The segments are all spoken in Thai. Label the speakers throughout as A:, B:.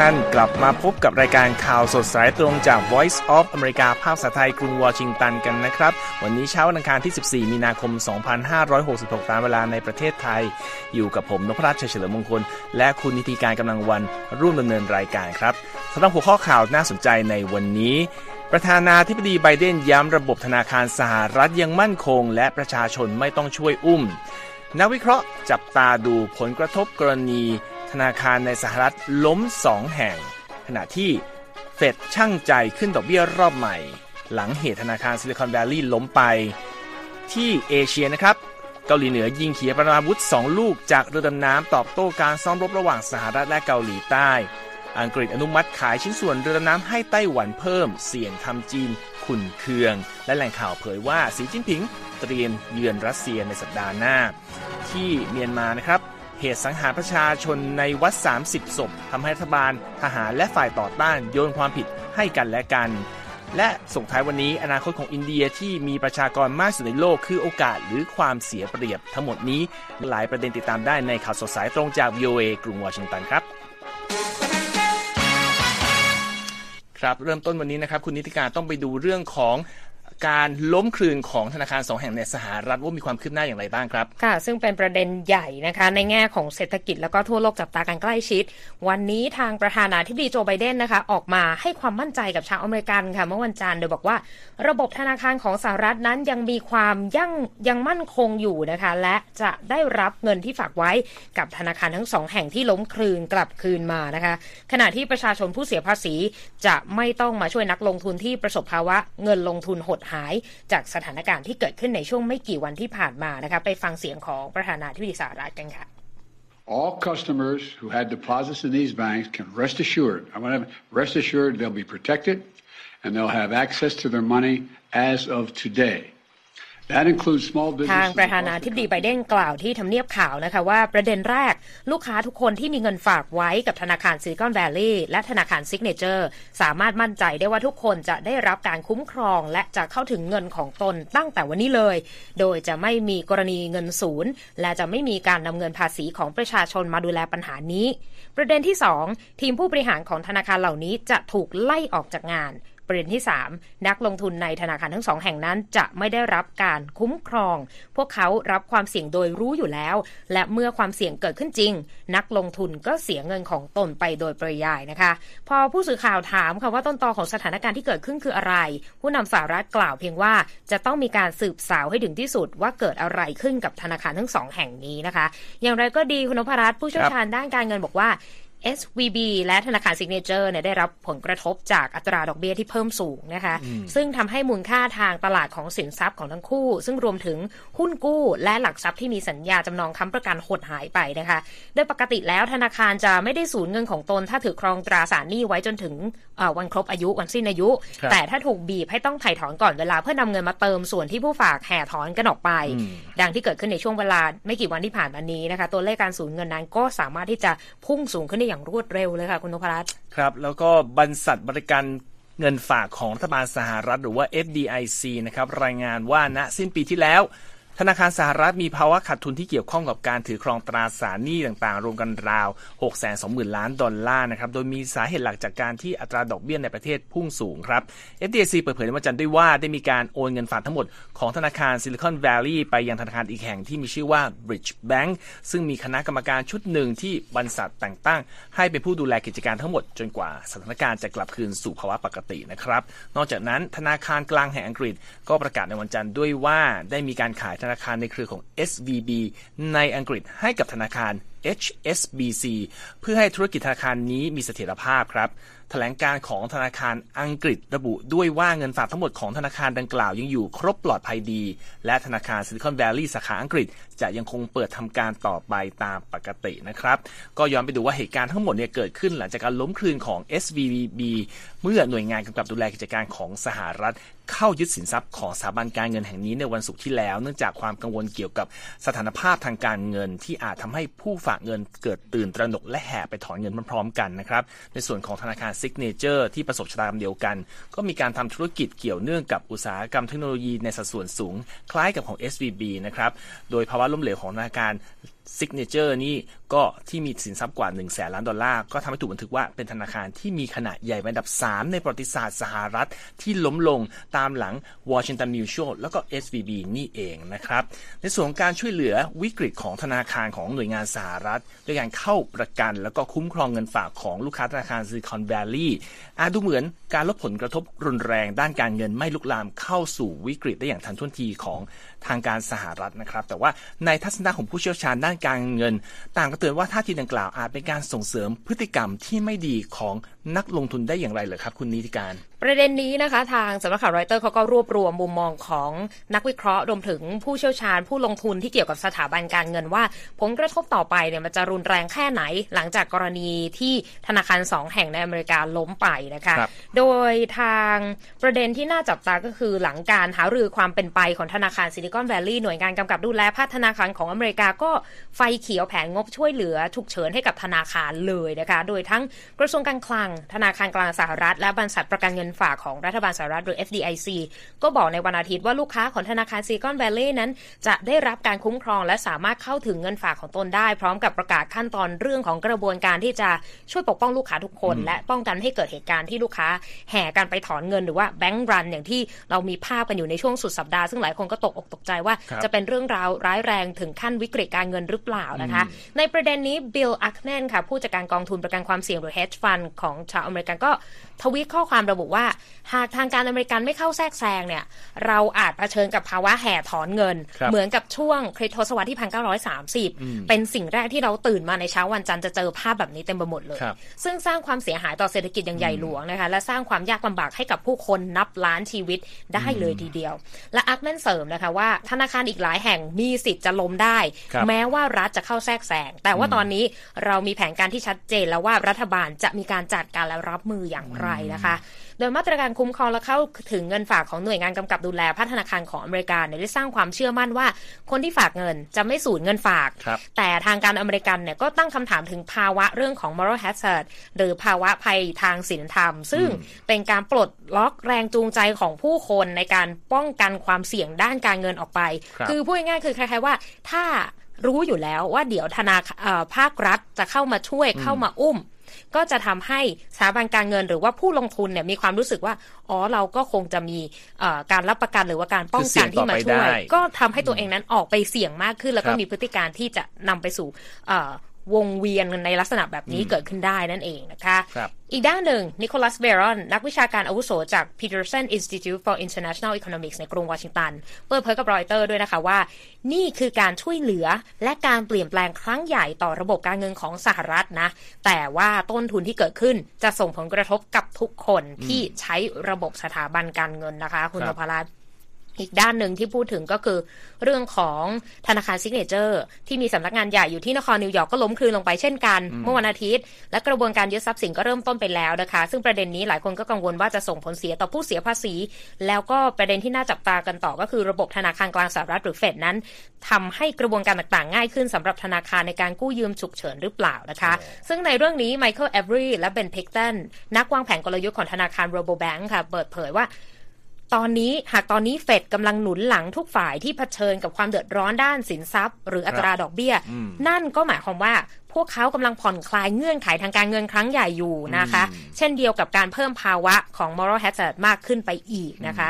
A: ท่านกลับมาพบกับรายการข่าวสดสายตรงจาก Voice of America ภาคภาษาไทยกรุงวอชิงตันกันนะครับ วันนี้เช้าวันอังคารที่ 14 มีนาคม 2566 ตามเวลาในประเทศไทย อยู่กับผมนพรัชเฉลิมมงคล และคุณนิติการกำลังวันร่วมดำเนินรายการครับสำหรับหัวข้อข่าวน่าสนใจในวันนี้ประธานาธิบดีไบเดนย้ำระบบธนาคารสหรัฐยังมั่นคง และประชาชนไม่ต้องช่วยอุ้ม นักวิเคราะห์จับตาดูผลกระทบกรณี ธนาคารในสหรัฐล้มสองแห่ง ขณะที่เฟดช่างใจขึ้นดอกเบี้ยรอบใหม่ หลังเหตุธนาคารซิลิคอนแวลลีย์ล้มไป ที่เอเชียนะครับเกาหลีเหนือยิงขีปนาวุธ 2 ลูกจากเรือดำน้ำตอบโต้การซ้อมรบระหว่างสหรัฐและเกาหลีใต้ อังกฤษอนุมัติขายชิ้นส่วนเรือดำน้ำให้ไต้หวันเพิ่ม เสี่ยงทำจีนขุ่นเคือง และแหล่งข่าวเผยว่าสีจิ้นผิงเตรียมเยือนรัสเซียในสัปดาห์หน้า ที่เมียนมานะครับ เหตุสังหารประชาชนในวัด 30 ศพทำให้รัฐบาลทหารและฝ่ายต่อต้านโยนความผิดให้กันและกัน และส่งท้ายวันนี้อนาคตของอินเดียที่มีประชากรมากสุดในโลกคือโอกาสหรือความเสียเปรียบ ทั้งหมดนี้หลายประเด็นติดตามได้ในข่าวสดสายตรงจาก VOA กรุงวอชิงตันครับครับเริ่มต้นวันนี้นะครับคุณนิติการต้องไปดูเรื่องของ การล้มคลืนของธนาคารสองแห่งในสหรัฐว่ามีความคืบหน้าอย่างไรบ้างครับ
B: ค่ะ ซึ่งเป็นประเด็นใหญ่นะคะในแง่ของเศรษฐกิจแล้วก็ทั่วโลกจับตากันใกล้ชิด วันนี้ทางประธานาธิบดีโจไบเดนนะคะ ออกมาให้ความมั่นใจกับชาวอเมริกันค่ะ เมื่อวันจันทร์โดยบอกว่า ระบบธนาคารของสหรัฐนั้นยังมีความยั่งยังมั่นคงอยู่นะคะ และจะได้รับเงินที่ฝากไว้กับธนาคารทั้งสองแห่งที่ล้มคลืนกลับคืนมานะคะ ขณะที่ประชาชนผู้เสียภาษีจะไม่ต้องมาช่วยนักลงทุนที่ประสบภาวะเงินลงทุนหดหายจากสถานการณ์ที่เกิดขึ้นในช่วงไม่กี่วันที่ผ่านมานะคะไปฟังเสียงของประธานาธิบดีสหรัฐกันค่ะ
C: All customers who had deposits in these banks can rest assured, I want to rest assured they'll be protected and they'll have access to their money as of today. That includes small
B: ทาง
C: businesses.
B: ประธานาธิบดีไบเดนกล่าวที่ทำเนียบข่าวนะคะว่าประเด็นแรกลูกค้าทุกคนที่มีเงินฝากไว้กับธนาคารซิลิคอนแวลลีย์และธนาคารซิกเนเจอร์สามารถมั่นใจได้ว่าทุกคนจะได้รับการคุ้มครอง และจะเข้าถึงเงินของตนตั้งแต่วันนี้เลย โดยจะไม่มีกรณีเงินศูนย์ และจะไม่มีการนำเงินภาษีของประชาชนมาดูแลปัญหานี้ ประเด็นที่ 2 ทีมผู้บริหารของธนาคารเหล่านี้จะถูกไล่ออกจากงาน ประเด็นที่ 3 นักลงทุนในธนาคารทั้งสองแห่งนั้น จะไม่ได้รับการคุ้มครอง พวกเขารับความเสี่ยงโดยรู้อยู่แล้ว และเมื่อความเสี่ยงเกิดขึ้นจริง นักลงทุนก็เสียเงินของตนไปโดยปริยายนะคะ พอผู้สื่อข่าวถามค่ะว่าต้นตอของสถานการณ์ที่เกิดขึ้นคืออะไร ผู้นำสหรัฐกล่าวเพียงว่าจะต้องมีการสืบสาวให้ถึงที่สุดว่าเกิดอะไรขึ้นกับธนาคารทั้งสองแห่งนี้นะคะ อย่างไรก็ดีคุณนพรัตน์ผู้เชี่ยวชาญด้านการเงินบอกว่า SVB และธนาคารซิกเนเจอร์เนี่ยได้รับผลกระทบจากอัตราดอกเบี้ยที่เพิ่มสูงนะคะ ซึ่งทำให้มูลค่าทางตลาดของสินทรัพย์ของทั้งคู่ ซึ่งรวมถึงหุ้นกู้และหลักทรัพย์ที่มีสัญญาจำนองค้ำประกันหดหายไปนะคะ โดยปกติแล้วธนาคารจะไม่ได้สูญเงินของตน ถ้าถือครองตราสารหนี้ไว้จนถึงเอ่อวันครบอายุวันสิ้นอายุ
A: ครับ
B: แต่ถ้าถูกบีบให้ต้องถ่ายถอนก่อนเวลาเพื่อนำเงินมาเติมส่วนที่ผู้ฝากแห่ถอนกันออกไป ดังที่เกิดขึ้นในช่วงเวลาไม่กี่วันที่ผ่านมานี้นะคะ ตัวเลขการสูญเงินนั้นก็สามารถที่จะพุ่งสูงขึ้นได้อย่างรวดเร็วเลยค่ะคุณนพรัตน์
A: ครับ แล้วก็บรรษัทประกันเงินฝากของรัฐบาลสหรัฐหรือว่า FDIC นะครับรายงานว่าณสิ้นปีที่แล้ว ธนาคารสหรัฐมีภาวะขาดทุนที่เกี่ยวข้องกับการถือครองตราสารหนี้ต่างๆ รวมกันราว 620,000 ล้านดอลลาร์นะครับ โดยมีสาเหตุหลักจากการที่อัตราดอกเบี้ยในประเทศพุ่งสูงครับ FDIC เปิดเผยในวันจันทร์ด้วยว่าได้มีการโอนเงินฝากทั้งหมดของธนาคารซิลิคอนแวลลีย์ไปยังธนาคารอีกแห่งที่มีชื่อว่า Bridge Bank ซึ่งมีคณะกรรมการชุดหนึ่งที่บริษัทแต่งตั้ง ให้เป็นผู้ดูแลกิจการทั้งหมดจนกว่าสถานการณ์จะกลับคืนสู่ภาวะปกตินะครับ นอกจากนั้นธนาคารกลางแห่งอังกฤษก็ประกาศในวันจันทร์ด้วยว่าได้มีการขายธนาคารในเครือของ SVB ในอังกฤษให้กับธนาคาร HSBC เพื่อให้ธุรกิจธนาคารนี้มีเสถียรภาพครับแถลงการของธนาคารอังกฤษระบุด้วยว่าเงินฝากทั้งหมดของธนาคารดังกล่าวยังอยู่ครบปลอดภัยดี และธนาคารซิลิคอนแวลลีย์สาขาอังกฤษ จะยังคงเปิดทำการต่อไปตามปกตินะครับ ก็ย้อนไปดูว่าเหตุการณ์ทั้งหมดเนี่ยเกิดขึ้นหลังจากการล้มครืนของ SVB เมื่อหน่วยงานกำกับดูแลกิจการของสหรัฐเข้ายึดสินทรัพย์ของสถาบันการเงินแห่งนี้ในวันศุกร์ที่แล้ว เนื่องจากความกังวลเกี่ยวกับสถานภาพทางการเงินที่อาจทำให้ผู้ฝากเงินเกิดตื่นตระหนกและแห่ไปถอนเงินพร้อมๆกันนะครับในส่วนของธนาคารซิกเนเจอร์ที่ประสบชะตากรรมเดียวกัน ก็มีการทำธุรกิจเกี่ยวเนื่องกับอุตสาหกรรมเทคโนโลยีในสัดส่วนสูง คล้ายกับของ SVB นะครับโดยภาวะล้มเหลวของธนาคาร ซิกเนเจอร์นี่ก็ที่มีสินทรัพย์กว่า1นึ่งแสนล้านดอลลาร์ ก็ทำให้ถูกบันทึกว่าเป็นธนาคารที่มีขนาดใหญ่เป็นอันดับ 3 ในประวัติศาสตร์สหรัฐที่ล้มลงตามหลัง Washington Mutual แล้วก็ SVB นี่เองนะครับ ในส่วนของการช่วยเหลือวิกฤตของธนาคารของหน่วยงานสหรัฐ ด้วยการเข้าประกันแล้วก็คุ้มครองเงินฝากของลูกค้าธนาคารซิลิคอนแวลลีย์อาจดูเหมือนการลดผลกระทบรุนแรงด้านการเงินไม่ลุกลามเข้าสู่วิกฤตได้อย่างทันท่วงทีของทางการสหรัฐนะครับ แต่ว่าในทัศนะของผู้เชี่ยวชาญด้านการเงิน ต่างก็เตือนว่าท่าทีดังกล่าวอาจเป็นการส่งเสริมพฤติกรรมที่ไม่ดีของ นักลงทุนได้อย่างไรเหรอครับ คุณนิติการ
B: ประเด็นนี้นะคะ ทางสำนักข่าวรอยเตอร์เขาก็รวบรวมมุมมองของนักวิเคราะห์รวมถึงผู้เชี่ยวชาญผู้ลงทุนที่เกี่ยวกับสถาบันการเงินว่า ผลกระทบต่อไปเนี่ยมันจะรุนแรงแค่ไหน หลังจากกรณีที่ธนาคารสองแห่งในอเมริกาล้มไปนะคะ
A: ครับ
B: โดยทางประเด็นที่น่าจับตาก็คือหลังการหารือความเป็นไปของธนาคารซิลิคอนแวลลีย์หน่วยงานกำกับดูแลภาคธนาคารของอเมริกาก็ไฟเขียวแผนงบช่วยเหลือฉุกเฉินให้กับธนาคารเลยนะคะ โดยทั้งกระทรวงการคลังธนาคารกลางสหรัฐ และบริษัทประกันเงินฝากของรัฐบาลสหรัฐหรือ FDIC ก็บอกในวันอาทิตย์ว่าลูกค้าของธนาคารซิลิคอนแวลลีย์นั้น จะได้รับการคุ้มครองและสามารถเข้าถึงเงินฝากของตนได้ พร้อมกับประกาศขั้นตอนเรื่องของกระบวนการที่จะช่วยปกป้องลูกค้าทุกคน และป้องกันให้เกิดเหตุการณ์ที่ลูกค้าแห่กันไปถอนเงินหรือว่าแบงก์รันอย่างที่เรามีภาพกันอยู่ในช่วงสุดสัปดาห์ซึ่งหลายคนก็ตกอกตกใจว่า จะเป็นเรื่องราวร้ายแรงถึงขั้นวิกฤตการเงินหรือเปล่านะคะ ในประเด็นนี้บิลอัคเนนค่ะผู้จัดการกองทุนประกันความเสี่ยงหรือ hedge fund ของชาวอเมริกันก็ทวีตข้อความระบุว่า หากทางการอเมริกันไม่เข้าแทรกแซงเนี่ย เราอาจเผชิญกับภาวะแห่ถอนเงิน
A: ครับ
B: เหมือนกับช่วงคริสตศวรรษที่ 1930 เป็นสิ่งแรกที่เราตื่นมาในเช้าวันจันทร์จะเจอภาพแบบนี้เต็มไปหมดเลย
A: ครับ
B: ซึ่งสร้างความเสียหายต่อเศรษฐกิจอย่างใหญ่หลวงนะคะ และสร้างความยากลำบากให้กับผู้คนนับล้านชีวิตได้เลยทีเดียว และอักแมนเสริมนะคะว่าธนาคารอีกหลายแห่งมีสิทธิ์จะล้มได้
A: ครับ
B: แม้ว่ารัฐจะเข้าแทรกแซงแต่ว่าตอนนี้เรามีแผนการที่ชัดเจนแล้วว่ารัฐบาลจะมีการจัดการและรับมืออย่างไรนะคะ โดยมาตรการคุ้มครองและเข้าถึงเงินฝากของหน่วยงานกำกับดูแลภาคธนาคารของอเมริกาเนี่ยได้สร้างความเชื่อมั่นว่า คนที่ฝากเงินจะไม่สูญเงินฝาก
A: ครับ
B: แต่ทางการอเมริกันเนี่ยก็ตั้งคำถามถึงภาวะเรื่องของ moral hazard หรือภาวะภัยทางศีลธรรม ซึ่งเป็นการปลดล็อกแรงจูงใจของผู้คนในการป้องกันความเสี่ยงด้านการเงินออกไป
A: ครับ
B: อพูดง่ายๆคือคล้ายๆว่าถ้ารู้อยู่แล้วว่าเดี๋ยวธนาคารเอ่อภาครัฐจะเข้ามาช่วยเข้ามาอุ้ม ก็จะทำให้สถาบันการเงินหรือว่าผู้ลงทุนเนี่ยมีความรู้สึกว่าอ๋อเราก็คงจะมีเอ่อการรับประกันหรือว่าการป้องกันที่มาช่วย
A: คือเสี่ยงต่อไปได้
B: ก็ทำให้ตัวเองนั้นออกไปเสี่ยงมากขึ้น แล้วก็
A: ครับ
B: มีพฤติการที่จะนำไปสู่เอ่อ วงเวียนในลักษณะแบบนี้เกิดขึ้นได้นั่นเองนะคะ
A: ครับ
B: อีกด้านหนึ่ง นิโคลัสเบรอน นักวิชาการอาวุโสจาก Peterson Institute for International Economics ในกรุงวอชิงตัน เปิดเผยกับรอยเตอร์ด้วยนะคะว่า นี่คือการช่วยเหลือและการเปลี่ยนแปลงครั้งใหญ่ต่อระบบการเงินของสหรัฐนะ แต่ว่าต้นทุนที่เกิดขึ้นจะส่งผลกระทบกับทุกคนที่ใช้ระบบสถาบันการเงินนะคะ คุณ
A: ครั
B: น
A: บ
B: พรัตน์ อีกด้านหนึ่งที่พูดถึงก็คือ เรื่องของธนาคารซิกเนเจอร์ที่มีสำนักงานใหญ่อยู่ที่นครนิวยอร์กก็ล้มครืนลงไปเช่นกัน เมื่อวันอาทิตย์ และกระบวนการยึดทรัพย์สินก็เริ่มต้นไปแล้วนะคะ ซึ่งประเด็นนี้หลายคนก็กังวลว่าจะส่งผลเสียต่อผู้เสียภาษี แล้วก็ประเด็นที่น่าจับตากันต่อก็คือระบบธนาคารกลางสหรัฐหรือเฟดนั้นทำให้กระบวนการต่างๆ ง่ายขึ้นสำหรับธนาคารในการกู้ยืมฉุกเฉินหรือเปล่านะคะ ซึ่งในเรื่องนี้ไมเคิลเอเวอรีและเบนพิกตันนักวางแผนกลยุทธ์ของธนาคาร Rabobank ค่ะเปิดเผยว่า ตอนนี้หากตอนนี้เฟดกำลังหนุนหลังทุกฝ่ายที่เผชิญกับความเดือดร้อนด้านสินทรัพย์ หรืออัตราดอกเบี้ย นั่นก็หมายความว่าพวกเขากำลังผ่อนคลายเงื่อนไขทางการเงินครั้งใหญ่อยู่นะคะ เช่นเดียวกับการเพิ่มภาวะของ moral hazard มากขึ้นไปอีกนะคะ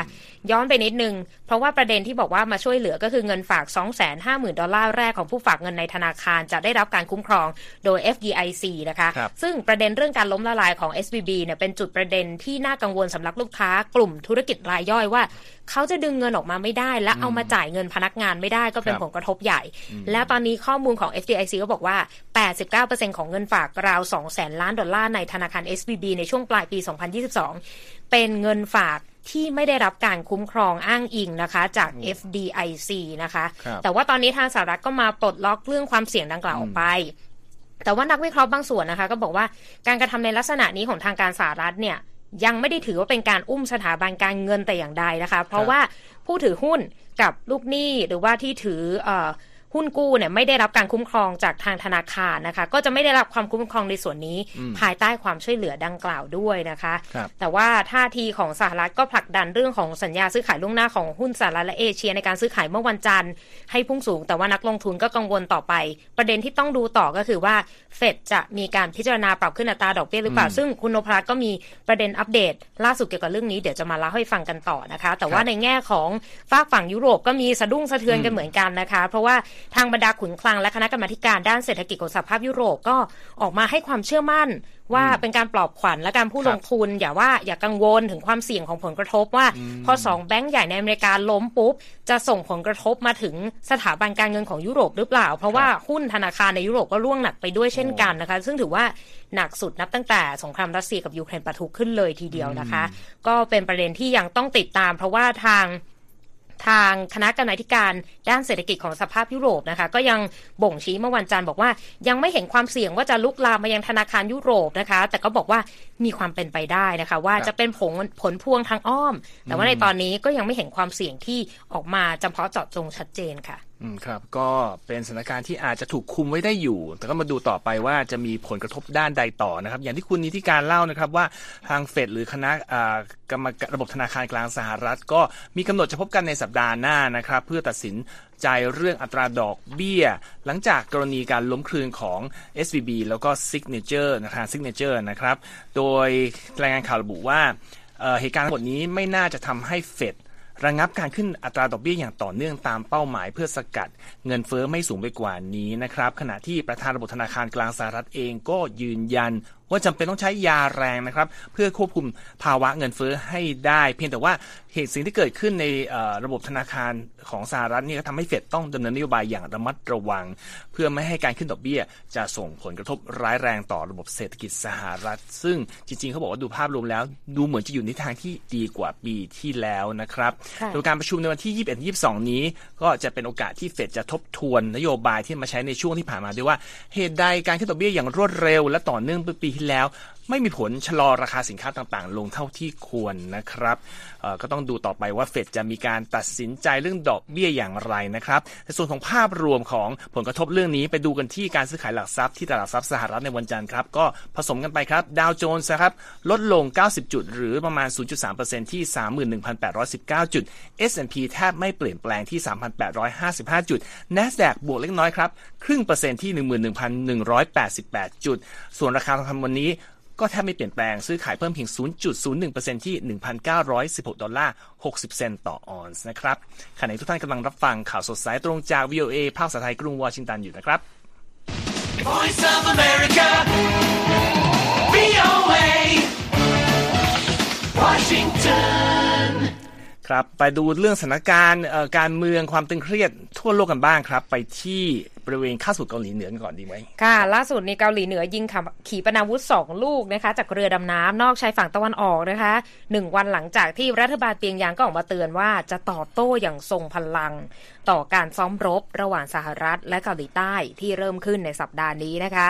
B: ย้อนไปนิดนึง เพราะว่าประเด็นที่บอกว่ามาช่วยเหลือก็คือเงินฝาก 250,000 ดอลลาร์แรกของผู้ฝากเงินในธนาคารจะได้รับการคุ้มครองโดย FDIC นะคะ
A: ครับ
B: ซึ่งประเด็นเรื่องการล้มละลายของ SVB เนี่ยเป็นจุดประเด็นที่น่ากังวลสำหรับลูกค้ากลุ่มธุรกิจรายย่อยว่า เขาจะดึงเงินออกมาไม่ได้ และเอามาจ่ายเงินพนักงานไม่ได้ก็เป็น
A: ครับ
B: ผลกระทบใหญ่ แล้วตอนนี้ข้อมูลของ FDIC ก็บอกว่า 89%ของเงินฝากราว2แสนล้านดอลลาร์ในธนาคาร SVB ในช่วงปลายปี 2022 เป็นเงินฝาก ที่ไม่ได้รับการคุ้มครองอ้างอิงนะคะ จาก FDIC นะคะ
A: ครับ
B: แต่ว่าตอนนี้ทางสหรัฐก็มาปลดล็อกเรื่องความเสี่ยงดังกล่าวออกไปแต่ว่านักวิเคราะห์บางส่วนนะคะ ก็บอกว่าการกระทำในลักษณะนี้ของทางการสหรัฐเนี่ย ยังไม่ได้ถือว่าเป็นการอุ้มสถาบันการเงินแต่อย่างใดนะคะ เพราะว่าผู้ถือหุ้นกับลูกหนี้หรือว่าที่ถือเออ หุ้นกู้เนี่ยไม่ได้รับการคุ้มครองจากทางธนาคารนะคะ ก็จะไม่ได้รับความคุ้มครองในส่วนนี้ ภายใต้ความช่วยเหลือดังกล่าวด้วยนะคะ
A: ครับ
B: แต่ว่าท่าทีของสหรัฐก็ผลักดันเรื่องของสัญญาซื้อขายล่วงหน้าของหุ้นสหรัฐและเอเชีย ในการซื้อขายเมื่อวันจันทร์ให้พุ่งสูง แต่ว่านักลงทุนก็กังวลต่อไป ประเด็นที่ต้องดูต่อก็คือว่าเฟดจะมีการพิจารณาปรับขึ้นอัตราดอกเบี้ยหรือเปล่า ซึ่งคุณนพรัตน์ก็มีประเด็นอัปเดต ล่าสุดเกี่ยวกับเรื่องนี้เดี๋ยวจะมาเล่าให้ฟังกันต่อนะคะ แต่ว่าในแง่ของฝากฝั่งยุโรปก็มีสะดุ้งสะเทือนกันเหมือนกันนะคะ เพราะว่าทางบรรดาขุนคลังและคณะกรรมาธิการด้านเศรษฐกิจของสหภาพยุโรปก็ออกมาให้ความเชื่อมั่นว่าเป็นการปลอบขวัญและการผู้
A: ครับ
B: ลงทุน อย่าว่าอย่ากังวลถึงความเสี่ยงของผลกระทบว่า พอสองแบงก์ใหญ่ในอเมริกาล้มปุ๊บ จะส่งผลกระทบมาถึงสถาบันการเงินของยุโรปหรือเปล่า เพราะว่าหุ้นธนาคารในยุโรปก็ร่วงหนักไปด้วยเช่นกันนะคะ ซึ่งถือว่าหนักสุดนับตั้งแต่สงครามรัสเซียกับยูเครนปะทุขึ้นเลยทีเดียวนะคะ ก็เป็นประเด็นที่ยังต้องติดตาม เพราะว่าทาง ทางคณะกรรมาธิการด้านเศรษฐกิจของสภาพยุโรปนะคะ ก็ยังบ่งชี้เมื่อวันจันทร์บอกว่ายังไม่เห็นความเสี่ยงว่าจะลุกลามมายังธนาคารยุโรปนะคะ แต่ก็บอกว่ามีความเป็นไปได้นะคะ ว่าจะเป็นผลผลพวงทางอ้อม แต่ว่าในตอนนี้ก็ยังไม่เห็นความเสี่ยงที่ออกมาจำเพาะเจาะจงชัดเจนค่ะ
A: อืมครับ ก็เป็นสถานการณ์ที่อาจจะถูกคุมไว้ได้อยู่ แต่ก็มาดูต่อไปว่าจะมีผลกระทบด้านใดต่อนะครับ อย่างที่คุณนิติการเล่านะครับว่าทางเฟดหรือคณะอ่ากรรมการระบบธนาคารกลางสหรัฐ ก็มีกำหนดจะพบกันในสัปดาห์หน้านะครับ เพื่อตัดสินใจเรื่องอัตราดอกเบี้ย หลังจากกรณีการล้มคลืนของ SVB แล้วก็ Signature นะครับ Signature นะครับ โดยรายงานข่าวระบุว่าเอ่อเหตุการณ์ทั้งหมดนี้ไม่น่าจะทำให้เฟด ระงับการขึ้นอัตราดอกเบี้ยอย่างต่อเนื่องตามเป้าหมายเพื่อสกัด เงินเฟ้อไม่สูงไปกว่านี้นะครับ ขณะที่ประธานระบบธนาคารกลางสหรัฐเองก็ยืนยันว่าจำเป็นต้องใช้ยาแรงนะครับ เพื่อควบคุมภาวะเงินเฟ้อให้ได้ เพียงแต่ว่าเหตุสิ่งที่เกิดขึ้นในเอ่อระบบธนาคารของสหรัฐเนี่ยก็ทำให้เฟดต้องดำเนินนโยบายอย่างระมัดระวัง เพื่อไม่ให้การขึ้นดอกเบี้ย จะส่งผลกระทบร้ายแรงต่อระบบเศรษฐกิจสหรัฐ ซึ่งจริงๆ เขาบอกว่าดูภาพรวมแล้ว ดูเหมือนจะอยู่ในทางที่ดีกว่าปีที่แล้วนะครับ
B: ค่ะ
A: โดยการประชุมในวันที่ 21-22 นี้ ก็จะเป็นโอกาสที่เฟดจะทบทวนนโยบายที่มาใช้ในช่วงที่ผ่านมาด้วยว่าเหตุใดการขึ้นดอกเบี้ยอย่างรวดเร็ว และต่อเนื่องเมื่อปีที่แล้ว ไม่มีผลชะลอราคาสินค้าต่างๆ ลงเท่าที่ควรนะครับก็ต้องดูต่อไปว่าเฟดจะมีการตัดสินใจเรื่องดอกเบี้ยอย่างไรนะครับในส่วนของภาพรวมของผลกระทบเรื่องนี้ไปดูกันที่การซื้อขายหลักทรัพย์ที่ตลาดหลักทรัพย์สหรัฐในวันจันทร์ครับก็ผสมกันไปครับดาวโจนส์ครับลดลง 90 จุด หรือประมาณ 0.3%ที่ 31,819 จุด S&P แทบไม่เปลี่ยนแปลงที่ 3,855 จุด NASDAQ บวกเล็กน้อยครับครึ่งเปอร์เซ็นต์ที่ 11,188 จุด ส่วนราคาทองคำวันนี้ก็แทบไม่เปลี่ยนแปลงซื้อขายเพิ่มเพียง 0.01%ที่ 1,916 ดอลลาร์ 60 เซนต์ต่อออนซ์นะครับขณะนี้ทุกท่านกำลังรับฟังข่าวสดสายตรงจาก VOA ภาคภาษาไทยกรุงวอชิงตันอยู่นะครับ
D: Voice of America. VOA. Washington.
A: ครับ ไปดูเรื่องสถานการณ์เอ่อการเมืองความตึงเครียดทั่วโลกกันบ้างครับ ไปที่ บริเวณข้าสู่เกาหลีเหนือก่อนดีไหม
B: ค่ะ ล่าสุดในเกาหลีเหนือยิงขับขีปนาวุธสองลูกนะคะ จากเรือดำน้ำนอกชายฝั่งตะวันออกนะคะหนึ่งวันหลังจากที่รัฐบาลเปียงยางก็ออกมาเตือนว่าจะตอบโต้อย่างทรงพลัง ต่อการซ้อมรบระหว่างสหรัฐและเกาหลีใต้ที่เริ่มขึ้นในสัปดาห์นี้นะคะ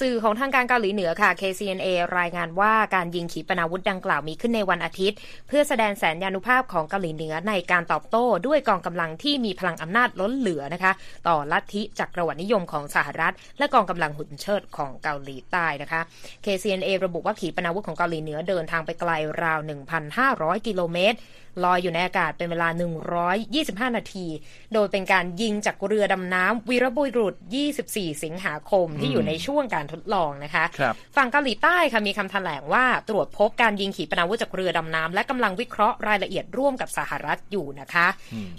B: สื่อของทางการเกาหลีเหนือค่ะ KCNA รายงานว่าการยิงขีปนาวุธดังกล่าวมีขึ้นในวันอาทิตย์ เพื่อแสดงแสนยานุภาพของเกาหลีเหนือในการตอบโต้ด้วยกองกำลังที่มีพลังอำนาจล้นเหลือนะคะ ต่อลัทธิจักรปรรดินิยมของสหรัฐ และกองกำลังหุ่นเชิดของเกาหลีใต้นะคะ KCNA ระบุว่าขีปนาวุธของเกาหลีเหนือเดินทางไปไกลราว 1,500 กิโลเมตร ลอยอยู่ในอากาศเป็นเวลา 125 นาที โดยเป็นการยิงจากเรือดำน้ำวีรบุรุษ 24 สิงหาคมที่อยู่ในช่วงการทดลองนะคะ
A: ครับ
B: ฝั่งเกาหลีใต้ค่ะมีคำแถลงว่าตรวจพบการยิงขีปนาวุธจากเรือดำน้ำและกำลังวิเคราะห์รายละเอียดร่วมกับสหรัฐอยู่นะคะ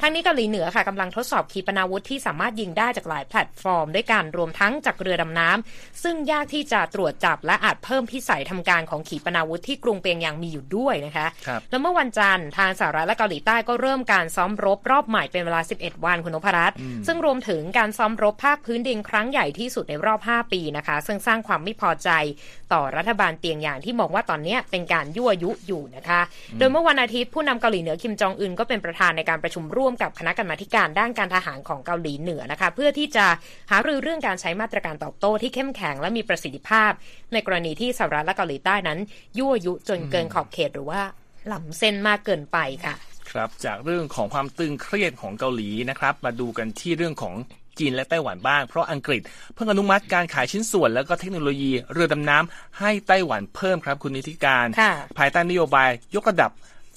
B: ทั้งนี้เกาหลีเหนือค่ะกำลังทดสอบขีปนาวุธที่สามารถยิงได้จากหลายแพลตฟอร์ม ด้วยการรวมทั้งจากเรือดำน้ำซึ่งยากที่จะตรวจจับและอาจเพิ่มพิสัยทำการของขีปนาวุธที่กรุงเปียงยางมีอยู่ด้วยนะคะ
A: ครับ
B: แล้วเมื่อวันจันทร์ทางสหรัฐและเกาหลีใต้ก็เริ่มการซ้อมรบรอบใหม่เป็นเวลา 11 วันคุณนพรัตน์ซึ่งรวมถึงการซ้อมรบภาคพื้นดินครั้งใหญ่ที่สุดในรอบ 5 ปีนะคะ ซึ่งสร้างความไม่พอใจต่อรัฐบาลเตียงอย่างที่มองว่าตอนเนี้ยเป็นการยั่วยุอยู่นะคะ โดยเมื่อวันอาทิตย์ผู้นำเกาหลีเหนือคิมจองอึนก็เป็นประธานในการประชุมร่วมกับคณะกรรมาธิการด้านการทหารของเกาหลีเหนือนะคะ เพื่อที่จะหารือเรื่องการใช้มาตรการตอบโต้ที่เข้มแข็งและมีประสิทธิภาพ ในกรณีที่สหรัฐและเกาหลีใต้นั้น ยั่วยุจนเกินขอบเขตหรือว่า ล้ำเส้นมากเกินไปค่ะ
A: ครับจากเรื่องของความตึงเครียดของเกาหลีนะครับ มาดูกันที่เรื่องของจีนและไต้หวันบ้าง เพราะอังกฤษเพิ่งอนุมัติการขายชิ้นส่วน แล้วก็เทคโนโลยีเรือดำน้ำให้ไต้หวันเพิ่มครับคุณนิติการ
B: ค่ะ
A: ภายใต้นโยบายยกระดับ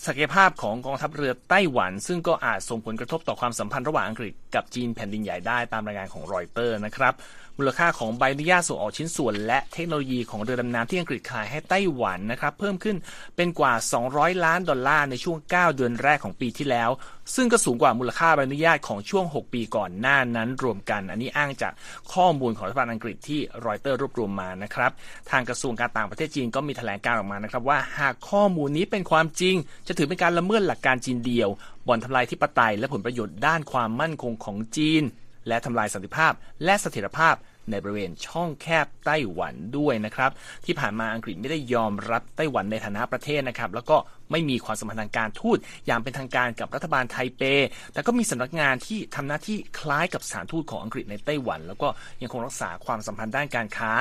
A: ศักยภาพของกองทัพเรือไต้หวัน ซึ่งก็อาจส่งผลกระทบต่อความสัมพันธ์ระหว่างอังกฤษกับจีนแผ่นดินใหญ่ได้ตามรายงานของรอยเตอร์นะครับ มูลค่าของใบอนุญาตส่งออกชิ้นส่วน และเทคโนโลยีของเรือดำน้ำที่อังกฤษขายให้ไต้หวันนะครับเพิ่มขึ้นเป็นกว่า 200 ล้านดอลลาร์ในช่วง 9 เดือนแรกของปีที่แล้ว ซึ่งก็สูงกว่ามูลค่าใบอนุญาตของช่วง 6 ปีก่อนหน้านั้นรวมกัน อันนี้อ้างจากข้อมูลของรัฐบาลอังกฤษที่รอยเตอร์รวบรวมมานะครับทางกระทรวงการต่างประเทศจีนก็มีแถลงการออกมานะครับว่าหากข้อมูลนี้เป็นความจริง จะถือเป็นการละเมิดหลักการจีนเดียวบ่อนทำลายที่ปไตยและผลประโยชน์ด้านความมั่นคงของจีน และทำลายสันติภาพและเสถียรภาพในบริเวณช่องแคบไต้หวันด้วยนะครับ ที่ผ่านมาอังกฤษไม่ได้ยอมรับไต้หวันในฐานะประเทศนะครับ แล้วก็ไม่มีความสัมพันธ์ทางการทูตอย่างเป็นทางการกับรัฐบาลไทเป แต่ก็มีสำนักงานที่ทำหน้าที่คล้ายกับสถานทูตของอังกฤษในไต้หวัน แล้วก็ยังคงรักษาความสัมพันธ์ด้านการค้า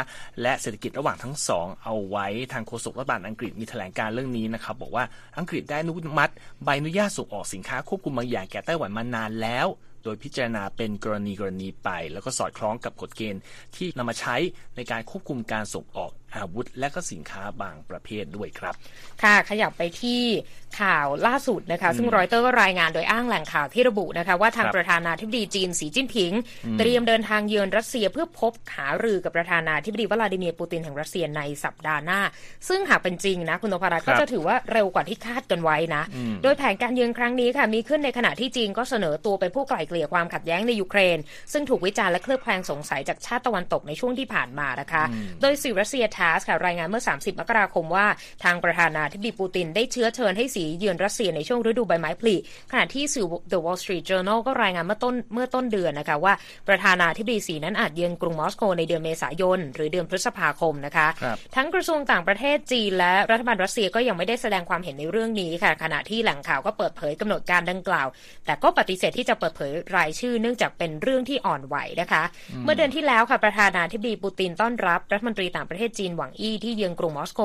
A: และเศรษฐกิจระหว่างทั้งสองเอาไว้ทางโฆษกรัฐบาลอังกฤษมีแถลงการเรื่องนี้นะครับ บอกว่าอังกฤษได้อนุมัติใบอนุญาตส่งออกสินค้าควบคุมบางอย่างแก่ไต้หวันมานานแล้ว โดยพิจารณาเป็นกรณีกรณีไป แล้วก็สอดคล้องกับกฎเกณฑ์ที่นำมาใช้ในการควบคุมการส่งออก อาวุธ และก็สินค้าบางประเภทด้วยครับ
B: ค่ะขยับไปที่ข่าวล่าสุดนะคะ ซึ่งรอยเตอร์ก็รายงานโดยอ้างแหล่งข่าวที่ระบุนะคะ ว่าทาง
A: ครับ
B: ประธานาธิบดีจีนสีจิ้นผิง เตรียมเดินทางเยือนรัสเซียเพื่อพบหารือกับประธานาธิบดีวลาดิเมียร์ปูตินแห่งรัสเซียในสัปดาห์หน้า ซึ่งหากเป็นจริงนะคุณนพรัตน์
A: ครั
B: ก็
A: บ
B: จะถือว่าเร็วกว่าที่คาดกันไว้นะ โดยแผนการเยือนครั้งนี้ค่ะมีขึ้นในขณะที่จีนก็เสนอตัวเป็นผู้ไกล่เกลี่ยความขัดแย้งในยูเครน ซึ่งถูกวิจารณ์และเคลือบแคลงสงสัยจากชาติตะวันตกในช่วงที่ผ่านมานะคะ โดยสื่อรัสเซีย TASS ค่ะรายงานเมื่อ 30 มกราคมว่าทางประธานาธิบดีปูตินได้เชื้อเชิญให้สีเยือนรัสเซียในช่วงฤดูใบไม้ผลิขณะที่สื่อ The Wall Street Journal ก็รายงานเมื่อต้นเมื่อต้นเดือนนะคะว่าประธานาธิบดีสีนั้นอาจเยือนกรุงมอสโกในเดือนเมษายน หรือเดือนพฤษภาคมนะคะ
A: ครับ
B: ทั้งกระทรวงต่างประเทศจีนและรัฐบาลรัสเซียก็ยังไม่ได้แสดงความเห็นในเรื่องนี้ค่ะ ขณะที่แหล่งข่าวก็เปิดเผยกำหนดการดังกล่าว แต่ก็ปฏิเสธที่จะเปิดเผยรายชื่อเนื่องจากเป็นเรื่องที่อ่อนไหวนะคะ เมื่อเดือนที่แล้วค่ะประธานาธิบดีปูตินต้อนรับรัฐมนตรีต่างประเทศจีนหวังอี้ที่เยือนกรุงมอสโก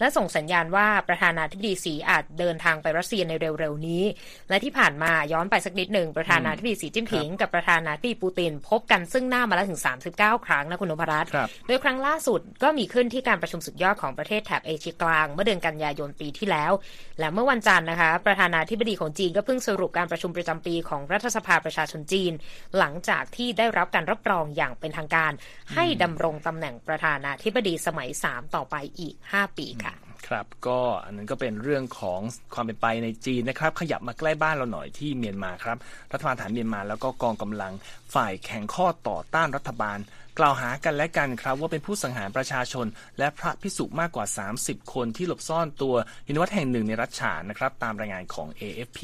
B: และส่งสัญญาณว่าประธานาธิบดีสีอาจเดินทางไปรัสเซียในเร็วๆนี้ และที่ผ่านมาย้อนไปสักนิดหนึ่งประธานาธิบดีสีจิ้นผิง กับประธานาธิบดีปูติน พบกันซึ่งหน้ามาแล้วถึง 39 ครั้งนะคุณนพรัตน์
A: ครับ
B: โดยครั้งล่าสุดก็มีขึ้นที่การประชุมสุดยอดของประเทศแถบเอเชียกลาง เมื่อเดือนกันยายนปีที่แล้ว และเมื่อวันจันทร์นะคะ ประธานาธิบดีของจีนก็เพิ่งสรุปการประชุมประจำปีของรัฐสภาประชาชนจีน หลังจากที่ได้รับการรับรองอย่างเป็นทางการ ให้ดำรงตำแหน่งประธานาธิบดีสมัย3 ต่อไปอีก 5 ปีค่ะ
A: ครับก็อันนั้นก็เป็นเรื่องของความเป็นไปในจีนนะครับ ขยับมาใกล้บ้านเราหน่อยที่เมียนมาครับ รัฐบาลฐานเมียนมาแล้วก็กองกำลังฝ่ายแข่งข้อต่อต้านรัฐบาล กล่าวหากันและกันครับ ว่าเป็นผู้สังหารประชาชน และพระพิสุมากกว่า 30 คนที่หลบซ่อนตัวอยู่ในวัดแห่งหนึ่งในรัฐฉานนะครับ ตามรายงานของ AFP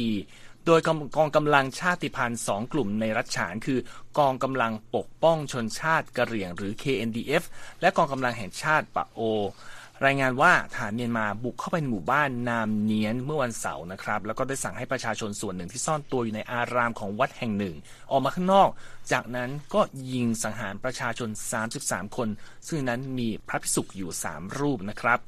A: โดยกองกองกำลังชาติพันธุ์สองกลุ่มในรัฐฉานคือกองกำลังปกป้องชนชาติกะเหรี่ยงหรือ KNDF และกองกำลังแห่งชาติปะโอ รายงานว่าฐานเมียนมาบุกเข้าไปในหมู่บ้านนามเนียนเมื่อวันเสาร์นะครับ แล้วก็ได้สั่งให้ประชาชนส่วนหนึ่งที่ซ่อนตัวอยู่ในอารามของวัดแห่งหนึ่ง ออกมาข้างนอก จากนั้นก็ยิงสังหารประชาชน 33 คน ซึ่งนั้นมีพระภิกษุอยู่ 3 รูปนะครับ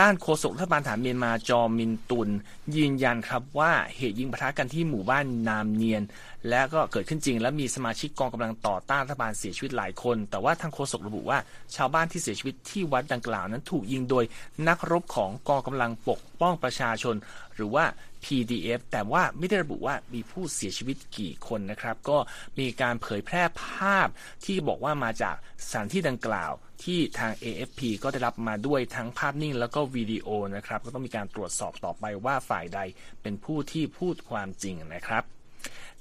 A: ด้านโฆษกรัฐบาลฐานเมียนมาจอมินตุน ยืนยันครับว่าเหตุยิงปะทะกันที่หมู่บ้านนามเนียน และก็เกิดขึ้นจริง และมีสมาชิกกองกำลังต่อต้านรัฐบาลเสียชีวิตหลายคน แต่ว่าทางโฆษกระบุว่า ชาวบ้านที่เสียชีวิตที่วัดดังกล่าวนั้นถูกยิงโดยนักรบของกองกำลังปกป้องประชาชน หรือว่า PDF แต่ว่าไม่ได้ระบุว่ามีผู้เสียชีวิตกี่คนนะครับ ก็มีการเผยแพร่ภาพที่บอกว่ามาจากสถานที่ดังกล่าว ที่ทาง AFP ก็ได้รับมาด้วยทั้งภาพนิ่งแล้วก็วิดีโอนะครับ ก็ต้องมีการตรวจสอบต่อไปว่าฝ่ายใดเป็นผู้ที่พูดความจริงนะครับ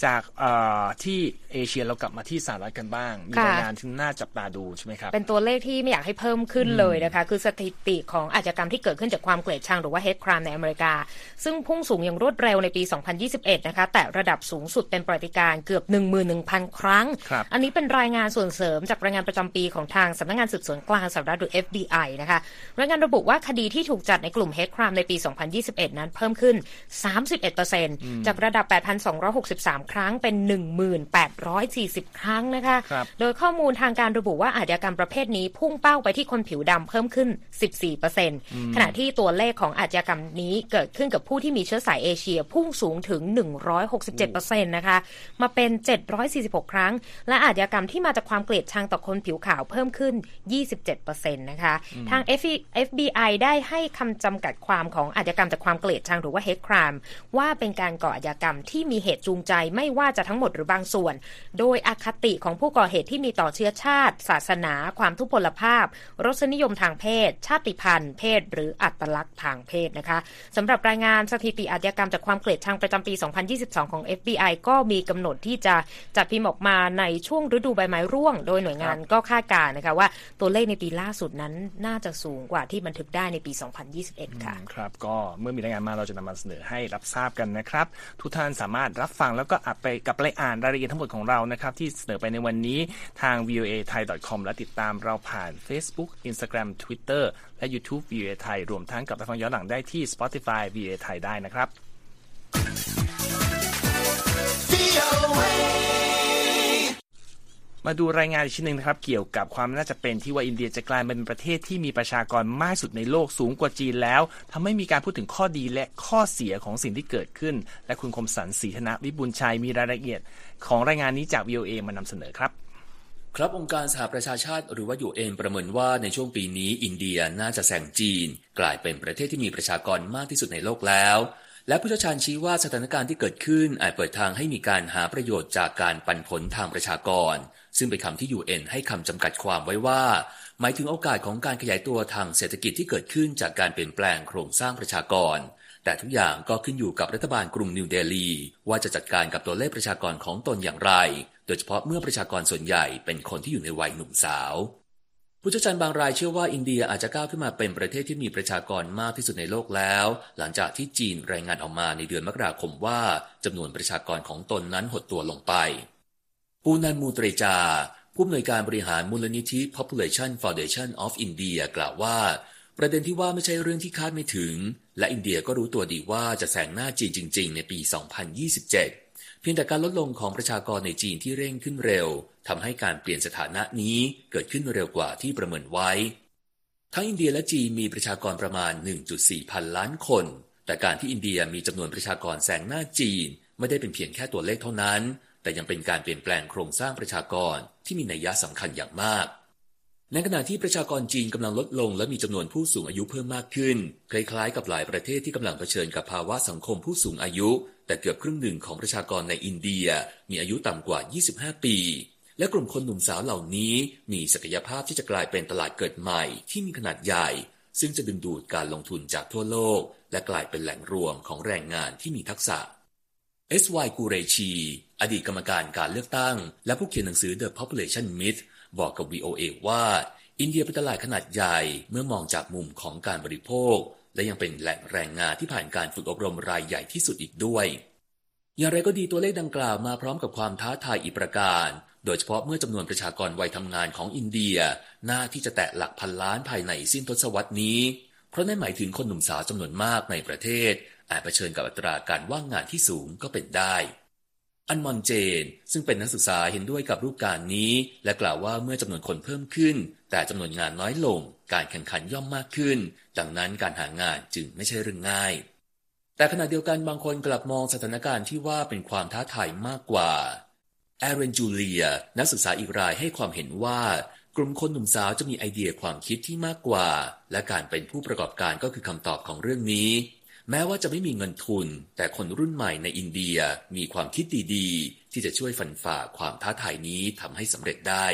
A: จากเอ่อที่เอเชียเรากลับมาที่สหรัฐกันบ้าง มี
B: ค่ะ
A: รายงานที่น่าจับตาดูใช่ไหมครับ
B: เป็นตัวเลขที่ไม่อยากให้เพิ่มขึ้นเลยนะคะ คือสถิติของอาชญากรรมที่เกิดขึ้นจากความเกลียดชังหรือว่า hate crime ในอเมริกา ซึ่งพุ่งสูงอย่างรวดเร็วในปี 2021 นะคะ แต่ระดับสูงสุดเป็นประวัติการณ์เกือบ 11,000 ครั้ง
A: ครับ
B: อันนี้เป็นรายงานส่วนเสริมจากรายงานประจำปีของทางสำนักงานสืบสวนกลางสหรัฐหรือ FBI นะคะรายงานระบุว่าคดีที่ถูกจัดในกลุ่ม hate crime ในปี 2021 นั้นเพิ่มขึ้น 31%จากระดับ163 ครั้งเป็น 1840 ครั้งนะคะ
A: ครับ
B: โดยข้อมูลทางการระบุว่าอาชญากรรมประเภทนี้พุ่งเป้าไปที่คนผิวดำเพิ่มขึ้น 14%ขณะที่ตัวเลขของอาชญากรรมนี้เกิดขึ้นกับผู้ที่มีเชื้อสายเอเชียพุ่งสูงถึง 167%นะคะมาเป็น 746 ครั้ง และอาชญากรรมที่มาจากความเกลียดชังต่อคนผิวขาวเพิ่มขึ้น 27%นะคะทาง FBI ได้ให้คำจำกัดความของอาชญากรรมจากความเกลียดชังหรือว่า hate crime ว่าเป็นการก่ออาชญากรรมที่มีเหตุจูงใจไม่ว่าจะทั้งหมดหรือบางส่วน โดยอคติของผู้ก่อเหตุที่มีต่อเชื้อชาติ ศาสนา ความทุพพลภาพ รสนิยมทางเพศ ชาติพันธุ์ เพศ หรืออัตลักษณ์ทางเพศนะคะสำหรับรายงานสถิติอาชญากรรมจากความเกลียดชังประจำปี 2022 ของ FBI ก็มีกำหนดที่จะจัดพิมพ์ออกมาในช่วงฤดูใบไม้ร่วง โดยหน่วยงานก็คาดการณ์นะคะว่าตัวเลขในปีล่าสุดนั้นน่าจะสูงกว่าที่บันทึกได้ในปี 2021 ค่ะ
A: ครับ ก็เมื่อมีรายงานมาเราจะนำมาเสนอให้รับทราบกันนะครับ ทุกท่านสามารถรับฟังแล้วก็อัดไปกลับไปอ่านรายละเอียดทั้งหมดของเรานะครับที่เสนอไปในวันนี้ทาง voa thai com และติดตามเราผ่าน Facebook Instagram Twitter และ YouTube voa thai รวมทั้งกลับไปฟังย้อนหลังได้ที่ Spotify voa thai ได้นะครับ มาดูรายงานอีกชิ้นหนึ่งนะครับเกี่ยวกับความน่าจะเป็นที่ว่าอินเดียจะกลายเป็นประเทศที่มีประชากรมากสุดในโลกสูงกว่าจีนแล้วทำให้มีการพูดถึงข้อดีและข้อเสียของสิ่งที่เกิดขึ้น และคุณคมสันศรีธนวิบุญชัยมีรายละเอียด ของรายงานนี้จาก VOA มานำเสนอครับ
E: ครับองค์การสหประชาชาติหรือว่ายูเอ็นประเมินว่าในช่วงปีนี้อินเดียน่าจะแซงจีน กลายเป็นประเทศที่มีประชากรมากที่สุดในโลกแล้ว และผู้เชี่ยวชาญชี้ว่าสถานการณ์ที่เกิดขึ้นอาจเปิดทางให้มีการหาประโยชน์จากการปันผลทางประชากร ซึ่งเป็นคำที่ยูเอ็นให้คำจำกัดความไว้ว่า หมายถึงโอกาสของการขยายตัวทางเศรษฐกิจที่เกิดขึ้นจากการเปลี่ยนแปลงโครงสร้างประชากร แต่ทุกอย่างก็ขึ้นอยู่กับรัฐบาลกรุงนิวเดลี ว่าจะจัดการกับตัวเลขประชากรของตนอย่างไร โดยเฉพาะเมื่อประชากรส่วนใหญ่เป็นคนที่อยู่ในวัยหนุ่มสาว ผู้เชี่ยวชาญบางรายเชื่อว่าอินเดียอาจจะก้าวขึ้นมาเป็นประเทศที่มีประชากรมากที่สุดในโลกแล้ว หลังจากที่จีนรายงานออกมาในเดือนมกราคมว่าจำนวนประชากรของตนนั้นหดตัวลงไป ปูนันมูเตรจา ผู้อำนวยการบริหารมูลนิธิ Population Foundation of India กล่าวว่า ประเด็นที่ว่าไม่ใช่เรื่องที่คาดไม่ถึง และอินเดียก็รู้ตัวดีว่าจะแซงหน้าจีนจริง ๆ ในปี 2027 เพียงแต่การลดลงของประชากรในจีนที่เร่งขึ้นเร็วทำให้การเปลี่ยนสถานะนี้เกิดขึ้นเร็วกว่าที่ประเมินไว้ ทั้งอินเดียและจีนมีประชากรประมาณ 1.4 พันล้านคน แต่การที่อินเดียมีจำนวนประชากรแซงหน้าจีน ไม่ได้เป็นเพียงแค่ตัวเลขเท่านั้น แต่ยังเป็นการเปลี่ยนแปลงโครงสร้างประชากรที่มีนัยยะสำคัญอย่างมาก ในขณะที่ประชากรจีนกำลังลดลงและมีจำนวนผู้สูงอายุเพิ่มมากขึ้น คล้ายๆ กับหลายประเทศที่กำลังเผชิญกับภาวะสังคมผู้สูงอายุ แต่เกือบครึ่งหนึ่งของประชากรในอินเดีย มีอายุต่ำกว่า 25 ปี และกลุ่มคนหนุ่มสาวเหล่านี้ มีศักยภาพที่จะกลายเป็นตลาดเกิดใหม่ที่มีขนาดใหญ่ ซึ่งจะดึงดูดการลงทุนจากทั่วโลก และกลายเป็นแหล่งรวมของแรงงานที่มีทักษะ S.Y. กูเรชี อดีตกรรมการการเลือกตั้ง และผู้เขียนหนังสือ The Population Myth บอกกับ VOA ว่า อินเดียเป็นตลาดขนาดใหญ่เมื่อมองจากมุมของการบริโภค และยังเป็นแหล่งแรงงานที่ผ่านการฝึกอบรมรายใหญ่ที่สุดอีกด้วย อย่างไรก็ดีตัวเลขดังกล่าวมาพร้อมกับความท้าทายอีกประการ โดยเฉพาะเมื่อจำนวนประชากรวัยทำงานของอินเดีย น่าที่จะแตะหลักพันล้านภายในสิ้นทศวรรษนี้ เพราะนั่นหมายถึงคนหนุ่มสาวจำนวนมากในประเทศอาจเผชิญกับอัตราการว่างงานที่สูงก็เป็นได้ อันมอนเจน ซึ่งเป็นนักศึกษาเห็นด้วยกับรูปการนี้ และกล่าวว่าเมื่อจำนวนคนเพิ่มขึ้น แต่จำนวนงานน้อยลง การแข่งขันย่อมมากขึ้น ดังนั้นการหางานจึงไม่ใช่เรื่องง่าย แต่ขณะเดียวกันบางคนกลับมองสถานการณ์ที่ว่าเป็นความท้าทายมากกว่าแอเรนจูเลีย นักศึกษาอีกรายให้ความเห็นว่า กลุ่มคนหนุ่มสาวจะมีไอเดียความคิดที่มากกว่า และการเป็นผู้ประกอบการก็คือคำตอบของเรื่องนี้ แม้ว่าจะไม่มีเงินทุน แต่คนรุ่นใหม่ในอินเดียมีความคิดดีๆ ที่จะช่วยฟันฝ่าความท้าทายนี้ทำให้สำเร็จได้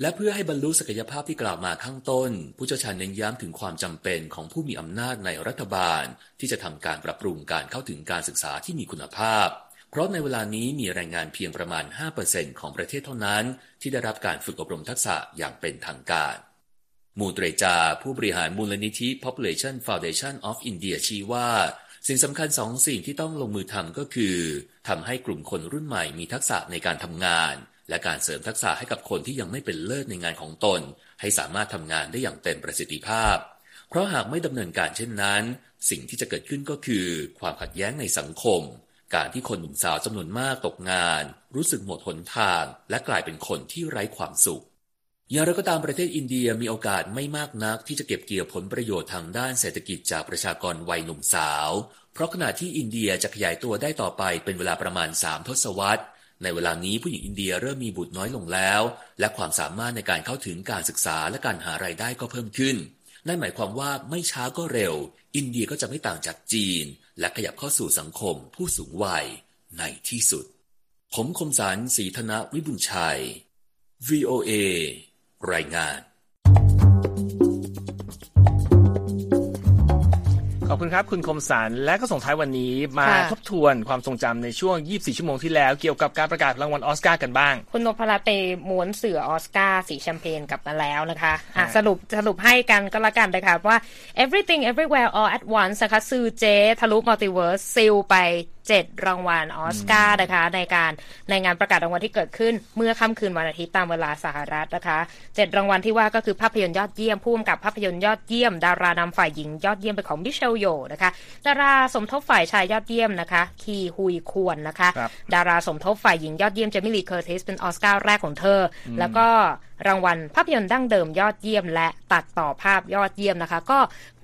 E: และเพื่อให้บรรลุศักยภาพที่กล่าวมาข้างต้น ผู้เชี่ยวชาญเน้นย้ำถึงความจำเป็นของผู้มีอำนาจในรัฐบาล ที่จะทำการปรับปรุงการเข้าถึงการศึกษาที่มีคุณภาพ เพราะในเวลานี้มีแรงงานเพียงประมาณ 5%ของประเทศเท่านั้น ที่ได้รับการฝึกอบรมทักษะอย่างเป็นทางการ มูเตรจา ผู้บริหารมูลนิธิ Population Foundation of India ชี้ว่า สิ่งสำคัญสองสิ่งที่ต้องลงมือทำก็คือทำให้กลุ่มคนรุ่นใหม่มีทักษะในการทำงาน และการเสริมทักษะให้กับคนที่ยังไม่เป็นเลิศในงานของตน ให้สามารถทำงานได้อย่างเต็มประสิทธิภาพ เพราะหากไม่ดำเนินการเช่นนั้น สิ่งที่จะเกิดขึ้นก็คือ ความขัดแย้งในสังคม การที่คนหนุ่มสาวจำนวนมากตกงาน รู้สึกหมดหนทาง และกลายเป็นคนที่ไร้ความสุข อย่างไรก็ตามประเทศอินเดียมีโอกาสไม่มากนักที่จะเก็บเกี่ยวผลประโยชน์ทางด้านเศรษฐกิจจากประชากรวัยหนุ่มสาว เพราะขณะที่อินเดียจะขยายตัวได้ต่อไปเป็นเวลาประมาณ 3 ทศวรรษ ในเวลานี้ผู้หญิงอินเดียเริ่มมีบุตรน้อยลงแล้ว และความสามารถในการเข้าถึงการศึกษาและการหารายได้ก็เพิ่มขึ้น นั่นหมายความว่าไม่ช้าก็เร็ว อินเดียก็จะไม่ต่างจากจีน และขยับเข้าสู่สังคมผู้สูงวัยในที่สุด ผมคมสารสีธนวิบุญชัย VOA รายงาน
A: ขอบคุณครับ คุณคมสันและก็ส่งท้ายวันนี้มา
B: ค่ะ
A: ทบทวนความทรงจำในช่วง 24 ชั่วโมงที่แล้วเกี่ยวกับการประกาศรางวัลออสการ์กันบ้าง
B: คุณนพรัตน์ไปม้วนเสื่อออสการ์สีแชมเปญกลับมาแล้วนะคะอะ
A: ฮะ
B: สรุปสรุปให้กันก็แล้วกันนะคะว่า Everything Everywhere All at Once นะคะซือเจ๊ทะลุมัลติเวิร์สซิวไป 7 รางวัลออสการ์นะคะ ในการในงานประกาศรางวัลที่เกิดขึ้นเมื่อค่ำคืนวันอาทิตย์ตามเวลาสหรัฐนะคะ 7 รางวัลที่ว่าก็คือภาพยนตร์ยอดเยี่ยมผู้กำกับภาพยนตร์ยอดเยี่ยม ดารานำฝ่ายหญิงยอดเยี่ยมเป็นของมิเชลโยนะคะดาราสมทบฝ่ายชายยอดเยี่ยมนะคะ คีฮุยควานนะคะ
A: ครับ
B: ดาราสมทบฝ่ายหญิงยอดเยี่ยมเจมีลีเคอร์ติสเป็นออสการ์แรกของเธออแล้วก็ รางวัลภาพยนตร์ดั้งเดิมยอดเยี่ยม และตัดต่อภาพยอดเยี่ยมนะคะ ก็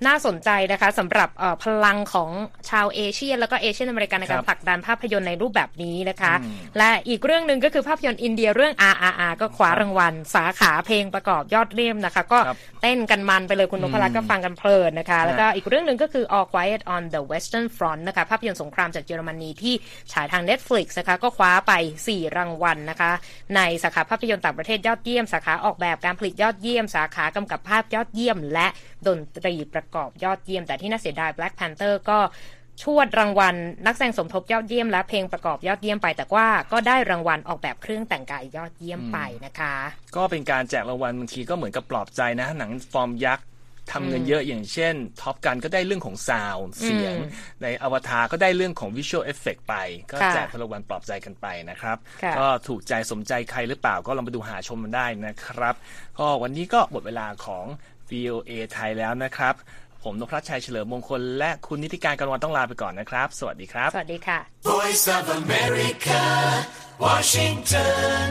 B: น่าสนใจนะคะสำหรับเอ่อพลังของชาวเอเชีย แล้วก็เอเชียนอเมริกันในการ
A: ครับ
B: ผลักดันภาพยนตร์ในรูปแบบนี้นะคะ และอีกเรื่องหนึ่งก็คือภาพยนตร์อินเดียเรื่อง RRR ก็คว้ารางวัล สาขาเพลงประกอบยอดเยี่ยมนะคะ ก็
A: ครับ
B: เต้นกันมันไปเลยคุณนพรัตน์ก็ฟังกันเพลินนะคะ
A: ฮะ
B: แล้วก็อีกเรื่องหนึ่งก็คือ All Quiet on the Western Front นะคะภาพยนตร์สงครามจากเยอรมนีที่ฉายทาง Netflix นะคะก็คว้าไป 4 รางวัลนะคะ ในสาขาภาพยนตร์ต่างประเทศยอดเยี่ยมสาขาออกแบบการผลิตยอดเยี่ยม สาขากำกับภาพยอดเยี่ยม และดนตรีประกอบยอดเยี่ยม แต่ที่น่าเสียดาย Black Panther ก็ชวดรางวัล นักแสดงสมทบยอดเยี่ยม และเพลงประกอบยอดเยี่ยมไป แต่ว่าก็ได้รางวัลออกแบบเครื่องแต่งกายยอดเยี่ยมไปนะคะ
A: ก็เป็นการแจกรางวัลบางทีก็เหมือนกับปลอบใจนะ หนังฟอร์มยักษ์ ทำเงินเยอะอย่างเช่นท็อปกันก็ได้เรื่องของ sound เสียง ในอวตารก็ได้เรื่องของ visual effect ไป ก็
B: ค่ะ
A: แจกรางวัลปลอบใจกันไปนะครับ
B: ค่ะ
A: ก็ถูกใจสมใจใครหรือเปล่าก็ลองไปดูหาชมมันได้นะครับ ก็วันนี้ก็หมดเวลาของ VOA ไทยแล้วนะครับ ผมนพรัตน์ ชัยเฉลิมมงคล และคุณนิติการกันวันต้องลาไปก่อนนะครับ สวัสดีครับ
B: สวัสดีค่ะ
D: Voice of America, Washington.